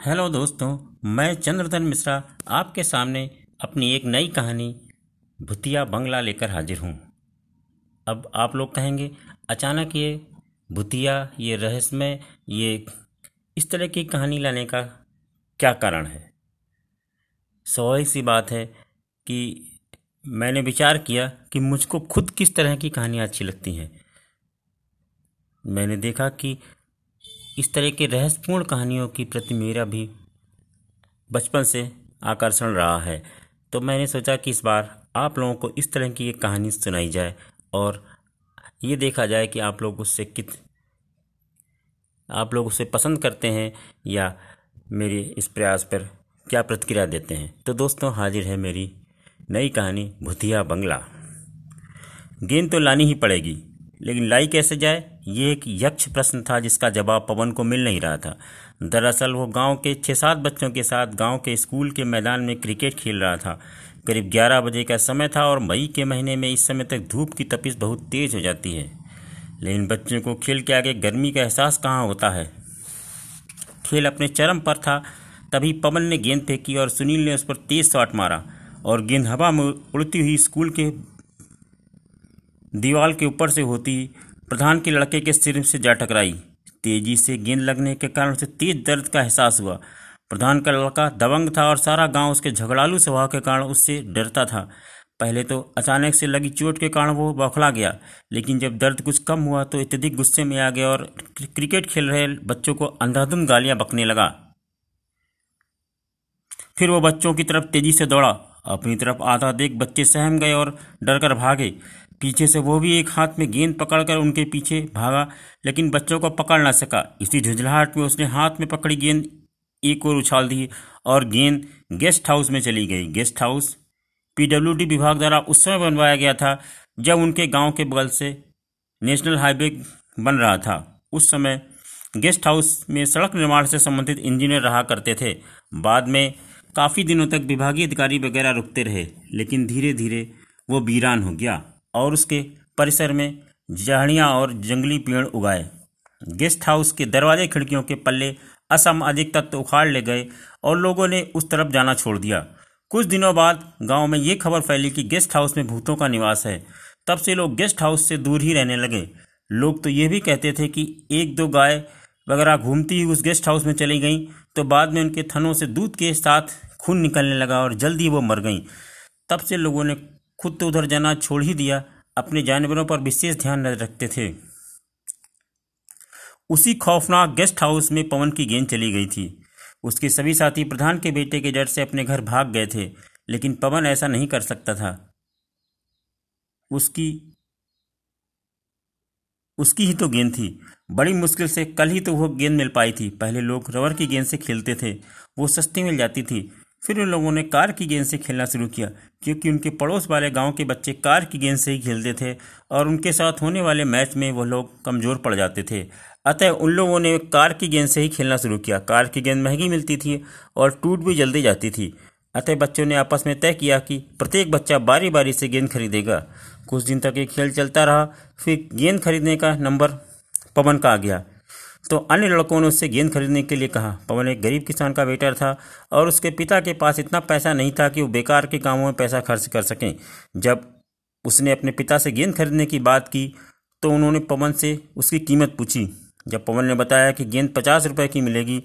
Hello दोस्तों, मैं चंद्रधन मिश्रा आपके सामने अपनी एक नई कहानी, भूतिया बंगला लेकर हाजिर हूँ। अब आप लोग कहेंगे, अचानक ये भूतिया, ये रहस्यमय, ये इस तरह की कहानी लाने का क्या कारण है? स्वाभाविक सी बात है कि मैंने विचार किया कि मुझको खुद किस तरह की कहानियाँ अच्छी लगती हैं। मैंने देखा कि इस तरह के रहस्यपूर्ण कहानियों की प्रति मेरा भी बचपन से आकर्षण रहा है। तो मैंने सोचा कि इस बार आप लोगों को इस तरह की एक कहानी सुनाई जाए और ये देखा जाए कि आप लोग उससे कित, आप लोग उसे पसंद करते हैं या मेरे इस प्रयास पर क्या प्रतिक्रिया देते हैं। तो दोस्तों, हाजिर है मेरी नई कहानी, भुतिया बंगला। गेंद तो लानी ही पड़ेगी। लेकिन लाई कैसे जाए? ये एक यक्ष प्रश्न था जिसका जवाब पवन को मिल नहीं रहा था। दरअसल वो गाँव के छः सात बच्चों के साथ गाँव के स्कूल के मैदान में क्रिकेट खेल रहा था। करीब ग्यारह बजे का समय था और मई के महीने में इस समय तक धूप की तपिश बहुत तेज हो जाती है। लेकिन बच्चों को खेल के आगे गर्मी का एहसास कहाँ होता है? खेल अपने चरम पर था, तभी पवन ने गेंद फेंकी और सुनील ने उस पर तेज शॉट मारा और गेंद हवा में उड़ती हुई स्कूल के दीवार के ऊपर से होती प्रधान के लड़के के सिर से जा टकराई। तेज़ी से गेंद लगने के कारण उसे तेज दर्द का एहसास हुआ। प्रधान का लड़का दबंग था और सारा गाँव उसके झगड़ालू स्वभाव के कारण उससे डरता था। पहले तो अचानक से लगी चोट के कारण वो बौखला गया, लेकिन जब दर्द कुछ कम हुआ तो अत्यधिक गुस्से में आ गया और क्रिकेट खेल रहे बच्चों को अंधाधुंध गालियाँ बकने लगा। फिर वो बच्चों की तरफ़ तेज़ी से दौड़ा, अपनी तरफ़ आधा देख बच्चे सहम गए और डर कर भागे। पीछे से वो भी एक हाथ में गेंद पकड़कर उनके पीछे भागा, लेकिन बच्चों को पकड़ ना सका। इसी झुंझलाहट में उसने हाथ में पकड़ी गेंद एक और उछाल दी और गेंद गेस्ट हाउस में चली गई। गेस्ट हाउस पीडब्ल्यूडी विभाग द्वारा उस समय बनवाया गया था जब उनके गाँव के बगल से नेशनल हाईवे बन रहा था। उस समय गेस्ट हाउस में सड़क निर्माण से संबंधित इंजीनियर रहा करते थे। बाद में काफ़ी दिनों तक विभागीय अधिकारी वगैरह रुकते रहे, लेकिन धीरे धीरे वो वीरान हो गया। और उसके परिसर में झाड़ियाँ और जंगली पेड़ उगाए। गेस्ट हाउस के दरवाजे खिड़कियों के पल्ले असामाजिक तत्व उखाड़ ले गए और लोगों ने उस तरफ़ जाना छोड़ दिया। कुछ दिनों बाद गाँव में ये खबर फैली कि गेस्ट हाउस में भूतों का निवास है। तब से लोग गेस्ट हाउस से दूर ही रहने लगे। लोग तो ये भी कहते थे कि एक दो गाय वगैरह घूमती ही उस गेस्ट हाउस में चली गईं तो बाद में उनके थनों से दूध के साथ खून निकलने लगा और जल्दी वो मर गईं। तब से लोगों ने खुद तो उधर जाना छोड़ ही दिया, अपने जानवरों पर विशेष ध्यान रखते थे। उसी खौफनाक गेस्ट हाउस में पवन की गेंद चली गई थी। उसके सभी साथी प्रधान के बेटे के डर से अपने घर भाग गए थे, लेकिन पवन ऐसा नहीं कर सकता था। उसकी उसकी ही तो गेंद थी। बड़ी मुश्किल से कल ही तो वह गेंद मिल पाई थी। पहले लोग रबर की गेंद से खेलते थे, वो सस्ती मिल जाती थी। फिर उन लोगों ने कार की गेंद से खेलना शुरू किया, क्योंकि उनके पड़ोस वाले गाँव के बच्चे कार की गेंद से ही खेलते थे और उनके साथ होने वाले मैच में वो लोग कमज़ोर पड़ जाते थे। अतः उन लोगों ने कार की गेंद से ही खेलना शुरू किया। कार की गेंद महँगी मिलती थी और टूट भी जल्दी जाती थी। अतः बच्चों ने आपस में तय किया कि प्रत्येक बच्चा बारी बारी से गेंद खरीदेगा। कुछ दिन तक ये खेल चलता रहा, फिर गेंद खरीदने का नंबर पवन का आ गया। तो अन्य लड़कों ने उससे गेंद खरीदने के लिए कहा। पवन एक गरीब किसान का बेटा था और उसके पिता के पास इतना पैसा नहीं था कि वो बेकार के कामों में पैसा खर्च कर सकें। जब उसने अपने पिता से गेंद खरीदने की बात की तो उन्होंने पवन से उसकी कीमत पूछी। जब पवन ने बताया कि गेंद पचास रुपये की मिलेगी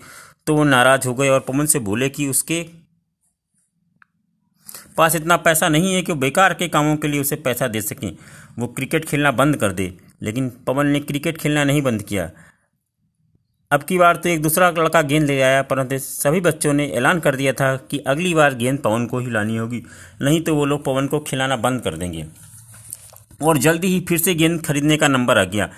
तो वो नाराज़ हो गए और पवन से बोले कि उसके पास इतना पैसा नहीं है कि वो बेकार के कामों के लिए उसे पैसा दे सकें। वो क्रिकेट खेलना बंद कर दे, लेकिन पवन ने क्रिकेट खेलना नहीं बंद किया। अब की बार तो एक दूसरा लड़का गेंद ले आया, परंतु सभी बच्चों ने ऐलान कर दिया था कि अगली बार गेंद पवन को ही लानी होगी, नहीं तो वो लोग पवन को खिलाना बंद कर देंगे। और जल्दी ही फिर से गेंद खरीदने का नंबर आ गया।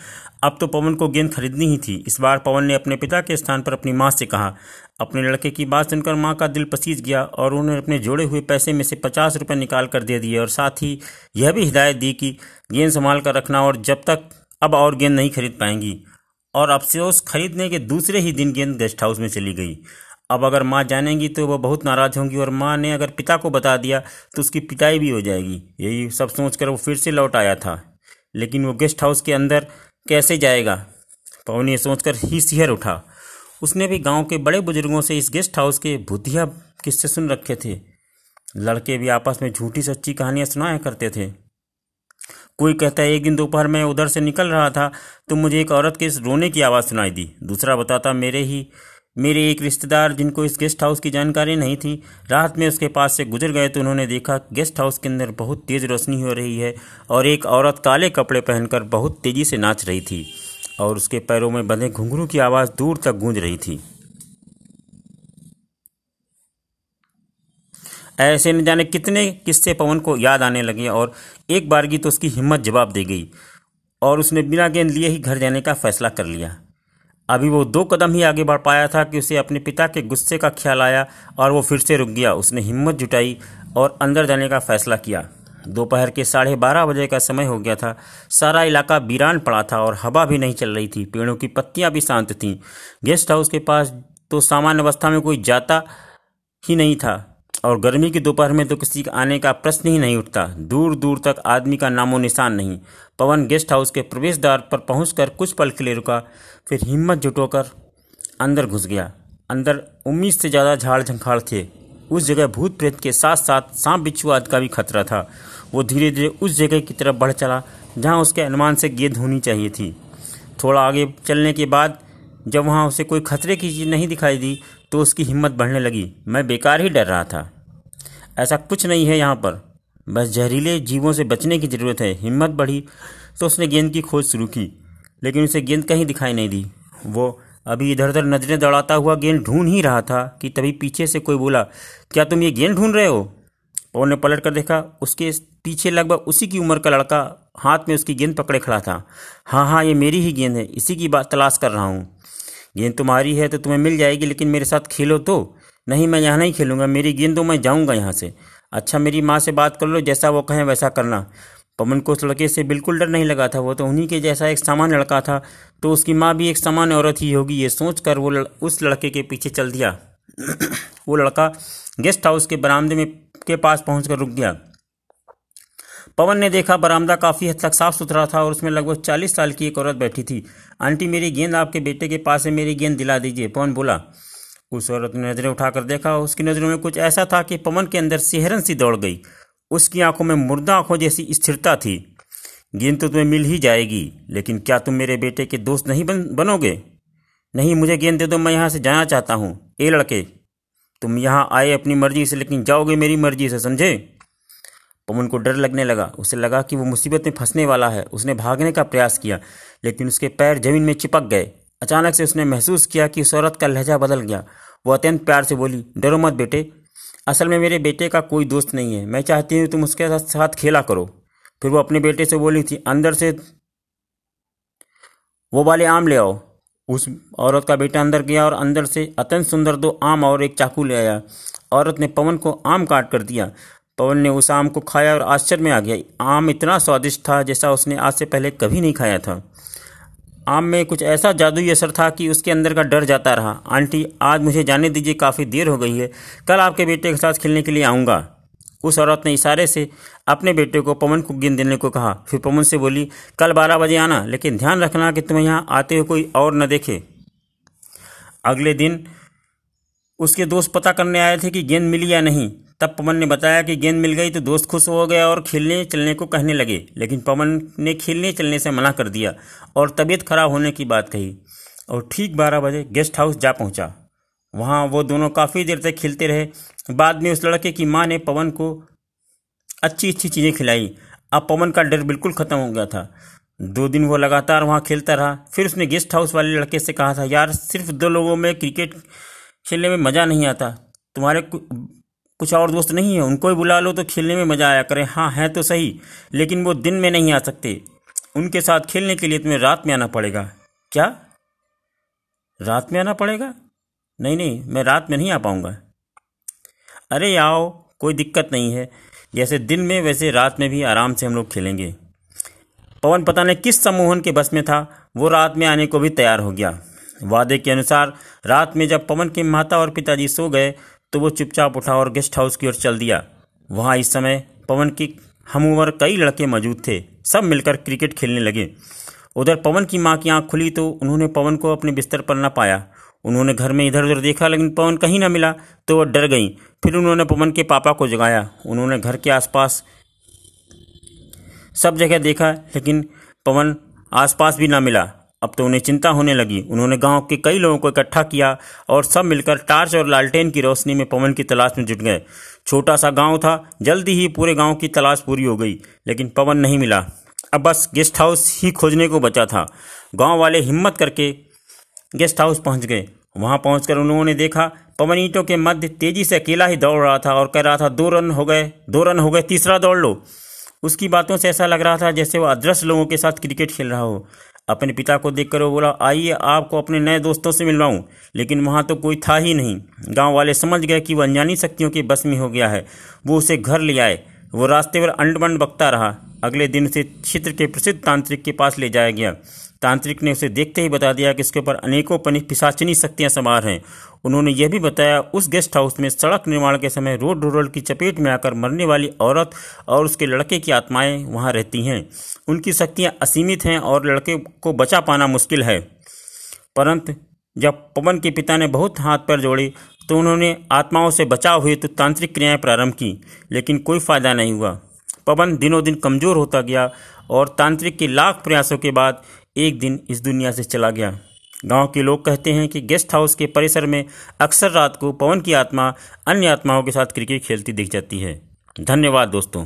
अब तो पवन को गेंद खरीदनी ही थी। इस बार पवन ने अपने पिता के स्थान पर अपनी माँ से कहा। अपने लड़के की बात सुनकर माँ का दिल पसीज गया और उन्होंने अपने जोड़े हुए पैसे में से पचास रुपये निकाल कर दे दिए और साथ ही यह भी हिदायत दी कि गेंद संभाल कर रखना और जब तक अब और गेंद नहीं खरीद पाएँगी। और अफसोस खरीदने के दूसरे ही दिन गेंद गेस्ट हाउस में चली गई। अब अगर माँ जानेंगी तो वह बहुत नाराज़ होंगी और माँ ने अगर पिता को बता दिया तो उसकी पिटाई भी हो जाएगी। यही सब सोचकर वो फिर से लौट आया था। लेकिन वो गेस्ट हाउस के अंदर कैसे जाएगा? पवन ये सोचकर ही सिहर उठा। उसने भी गाँव के बड़े बुज़ुर्गों से इस गेस्ट हाउस के भूतिया किस्से सुन रखे थे। लड़के भी आपस में झूठी सच्ची कहानियाँ सुनाया करते थे। कोई कहता है, एक दिन दोपहर में उधर से निकल रहा था तो मुझे एक औरत के रोने की आवाज़ सुनाई दी। दूसरा बताता, मेरे ही, मेरे एक रिश्तेदार जिनको इस गेस्ट हाउस की जानकारी नहीं थी, रात में उसके पास से गुजर गए तो उन्होंने देखा, गेस्ट हाउस के अंदर बहुत तेज़ रोशनी हो रही है और एक औरत काले कपड़े पहनकर बहुत तेज़ी से नाच रही थी और उसके पैरों में बंधे घुंघरू की आवाज़ दूर तक गूंज रही थी। ऐसे न जाने कितने किस्से पवन को याद आने लगे और एक बारगी तो उसकी हिम्मत जवाब दे गई और उसने बिना गेंद लिए ही घर जाने का फैसला कर लिया। अभी वो दो कदम ही आगे बढ़ पाया था कि उसे अपने पिता के गुस्से का ख्याल आया और वो फिर से रुक गया। उसने हिम्मत जुटाई और अंदर जाने का फैसला किया। दोपहर के साढ़े बारह बजे का समय हो गया था। सारा इलाका वीरान पड़ा था और हवा भी नहीं चल रही थी। पेड़ों की पत्तियाँ भी शांत थीं। गेस्ट हाउस के पास तो सामान्य अवस्था में कोई जाता ही नहीं था। और गर्मी की दोपहर में तो किसी के आने का प्रश्न ही नहीं उठता। दूर दूर तक आदमी का नामो निशान नहीं। पवन गेस्ट हाउस के प्रवेश द्वार पर पहुंचकर कुछ पल के लिए रुका, फिर हिम्मत जुटोकर अंदर घुस गया। अंदर उम्मीद से ज़्यादा झाड़ झंखाड़ थे। उस जगह भूत प्रेत के साथ साथ सांप बिच्छू आदि का भी खतरा था। वो धीरे धीरे उस जगह की तरफ़ बढ़ चला, जहाँ उसके अनुमान से गेंद होनी चाहिए थी। थोड़ा आगे चलने के बाद जब वहाँ उसे कोई खतरे की चीज़ नहीं दिखाई दी तो उसकी हिम्मत बढ़ने लगी। मैं बेकार ही डर रहा था। ऐसा कुछ नहीं है यहाँ पर। बस जहरीले जीवों से बचने की ज़रूरत है। हिम्मत बढ़ी तो उसने गेंद की खोज शुरू की, लेकिन उसे गेंद कहीं दिखाई नहीं दी। वो अभी इधर उधर नज़रें दौड़ाता हुआ गेंद ढूंढ ही रहा था कि तभी पीछे से कोई बोला, क्या तुम ये गेंद ढूंढ रहे हो? पवन ने पलट कर देखा, उसके पीछे लगभग उसी की उम्र का लड़का हाथ में उसकी गेंद पकड़े खड़ा था। हाँ हाँ ये मेरी ही गेंद है। इसी की बात तलाश कर रहा हूँ। गेंद तुम्हारी है तो तुम्हें मिल जाएगी लेकिन मेरे साथ खेलो तो। नहीं मैं यहाँ नहीं खेलूँगा मेरी गेंद तो मैं जाऊँगा यहाँ से। अच्छा मेरी माँ से बात कर लो जैसा वो कहें वैसा करना। पवन को उस लड़के से बिल्कुल डर नहीं लगा था वो तो उन्हीं के जैसा एक सामान्य लड़का था तो उसकी माँ भी एक सामान्य औरत ही होगी ये सोच कर वो लड़, उस लड़के के पीछे चल दिया। वो लड़का गेस्ट हाउस के बरामदे में के पास पहुंचकर रुक गया। पवन ने देखा बरामदा काफ़ी हद तक साफ़ सुथरा था और उसमें लगभग चालीस साल की एक औरत बैठी थी। आंटी, मेरी गेंद आपके बेटे के पास है, मेरी गेंद दिला दीजिए, पवन बोला। उस औरत ने नज़रें उठाकर देखा, उसकी नज़रों में कुछ ऐसा था कि पवन के अंदर सिहरन सी दौड़ गई। उसकी आँखों में मुर्दा आँखों जैसी स्थिरता थी। गेंद तो तुम्हें मिल ही जाएगी, लेकिन क्या तुम मेरे बेटे के दोस्त नहीं बन, बनोगे? नहीं, मुझे गेंद दे दो, मैं यहाँ से जाना चाहता हूँ। ए लड़के, तुम यहाँ आए अपनी मर्ज़ी से, लेकिन जाओगे मेरी मर्ज़ी से, समझे? पवन को डर लगने लगा। उसे लगा कि वो मुसीबत में फंसने वाला है। उसने भागने का प्रयास किया, लेकिन उसके पैर ज़मीन में चिपक गए। अचानक से उसने महसूस किया कि उस औरत का लहजा बदल गया। वो अत्यंत प्यार से बोली, डरो मत बेटे। असल में मेरे बेटे का कोई दोस्त नहीं है। मैं चाहती हूँ तुम उसके साथ साथ खेला करो। फिर वो अपने बेटे से बोली थी, अंदर से वो वाले आम ले आओ। उस औरत का बेटा अंदर गया और अंदर से अत्यंत सुंदर दो आम और एक चाकू ले आया। औरत ने पवन को आम काट कर दिया। पवन ने उस आम को खाया और आश्चर्य में आ गया। आम इतना स्वादिष्ट था जैसा उसने आज से पहले कभी नहीं खाया था। आम में कुछ ऐसा जादुई असर था कि उसके अंदर का डर जाता रहा। आंटी, आज मुझे जाने दीजिए, काफ़ी देर हो गई है। कल आपके बेटे के साथ खेलने के लिए आऊँगा। उस औरत ने इशारे से अपने बेटे को पवन को गेंद देने को कहा। फिर पवन से बोली, कल बारह बजे आना, लेकिन ध्यान रखना कि तुम्हें यहाँ आते हुए कोई और न देखे। अगले दिन उसके दोस्त पता करने आए थे कि गेंद मिली या नहीं। तब पवन ने बताया कि गेंद मिल गई तो दोस्त खुश हो गया और खेलने, चलने को कहने लगे। लेकिन पवन ने खेलने, चलने से मना कर दिया और तबीयत खराब होने की बात कही। और ठीक बारह बजे गेस्ट हाउस जा पहुँचा। वहाँ वो दोनों काफ़ी देर तक खेलते रहे। बाद में उस लड़के की माँ ने पवन को अच्छी अच्छी चीज़ें खिलाई। अब पवन का डर बिल्कुल ख़त्म हो गया था। दो दिन वो लगातार वहाँ खेलता रहा। फिर उसने गेस्ट हाउस वाले लड़के से कहा था, यार, सिर्फ़ दो लोगों में क्रिकेट खेलने में मज़ा नहीं आता। तुम्हारे कुछ और दोस्त नहीं है, उनको ही बुला लो तो खेलने में मज़ा आया करें। हाँ है तो सही, लेकिन वो दिन में नहीं आ सकते। उनके साथ खेलने के लिए तुम्हें रात में आना पड़ेगा। क्या? रात में आना पड़ेगा? नहीं नहीं, मैं रात में नहीं आ पाऊँगा। अरे आओ, कोई दिक्कत नहीं है। जैसे दिन में, वैसे रात में भी आराम से हम लोग खेलेंगे। पवन पता नहीं किस सम्मोहन के बस में था, वो रात में आने को भी तैयार हो गया। वादे के अनुसार, रात में जब पवन के माता और पिताजी सो गए तो वो चुपचाप उठा और गेस्ट हाउस की ओर चल दिया। वहाँ इस समय पवन की हम उम्र कई लड़के मौजूद थे। सब मिलकर क्रिकेट खेलने लगे। उधर पवन की माँ की आँख खुली तो उन्होंने पवन को अपने बिस्तर पर न पाया। उन्होंने घर में इधर उधर देखा, लेकिन पवन कहीं ना मिला तो वह डर गई। फिर उन्होंने पवन के पापा को जगाया। उन्होंने घर के आसपास सब जगह देखा, लेकिन पवन आसपास भी ना मिला। अब तो उन्हें चिंता होने लगी। उन्होंने गाँव के कई लोगों को इकट्ठा किया और सब मिलकर टार्च और लालटेन की रोशनी में पवन की तलाश में जुट गए। छोटा सा गाँव था, जल्दी ही पूरे गाँव की तलाश पूरी हो गई, लेकिन पवन नहीं मिला। अब बस गेस्ट हाउस ही खोजने को बचा था। गाँव वाले हिम्मत करके गेस्ट हाउस पहुँच गए। वहाँ पहुंचकर उन्होंने देखा, पवन ईंटों के मध्य तेज़ी से अकेला ही दौड़ रहा था और कह रहा था, दो रन हो गए, दो रन हो गए, तीसरा दौड़ लो। उसकी बातों से ऐसा लग रहा था जैसे वह अदृश्य लोगों के साथ क्रिकेट खेल रहा हो। अपने पिता को देखकर वो बोला, आइए, आपको अपने नए दोस्तों से मिलवाऊं। लेकिन वहाँ तो कोई था ही नहीं। गाँव वाले समझ गए कि वह अनजानी शक्तियों के बस में हो गया है। वो उसे घर ले आए। वो रास्ते पर अंड बकता रहा। अगले दिन उसे क्षेत्र के प्रसिद्ध तांत्रिक के पास ले जाया गया। तांत्रिक ने उसे देखते ही बता दिया कि इसके ऊपर अनेकों पनी पिशाचिनी शक्तियाँ सवार हैं। उन्होंने यह भी बताया, उस गेस्ट हाउस में सड़क निर्माण के समय रोड रोड की चपेट में आकर मरने वाली औरत और उसके लड़के की आत्माएँ वहाँ रहती हैं। उनकी शक्तियाँ असीमित हैं और लड़के को बचा पाना मुश्किल है। परंतु जब पवन के पिता ने बहुत हाथ पैर जोड़े तो उन्होंने आत्माओं से बचाव हुए तो तांत्रिक क्रियाएँ प्रारंभ की, लेकिन कोई फ़ायदा नहीं हुआ। पवन दिनों दिन कमज़ोर होता गया और तांत्रिक के लाख प्रयासों के बाद एक दिन इस दुनिया से चला गया। गाँव के लोग कहते हैं कि गेस्ट हाउस के परिसर में अक्सर रात को पवन की आत्मा अन्य आत्माओं के साथ क्रिकेट खेलती दिख जाती है। धन्यवाद दोस्तों।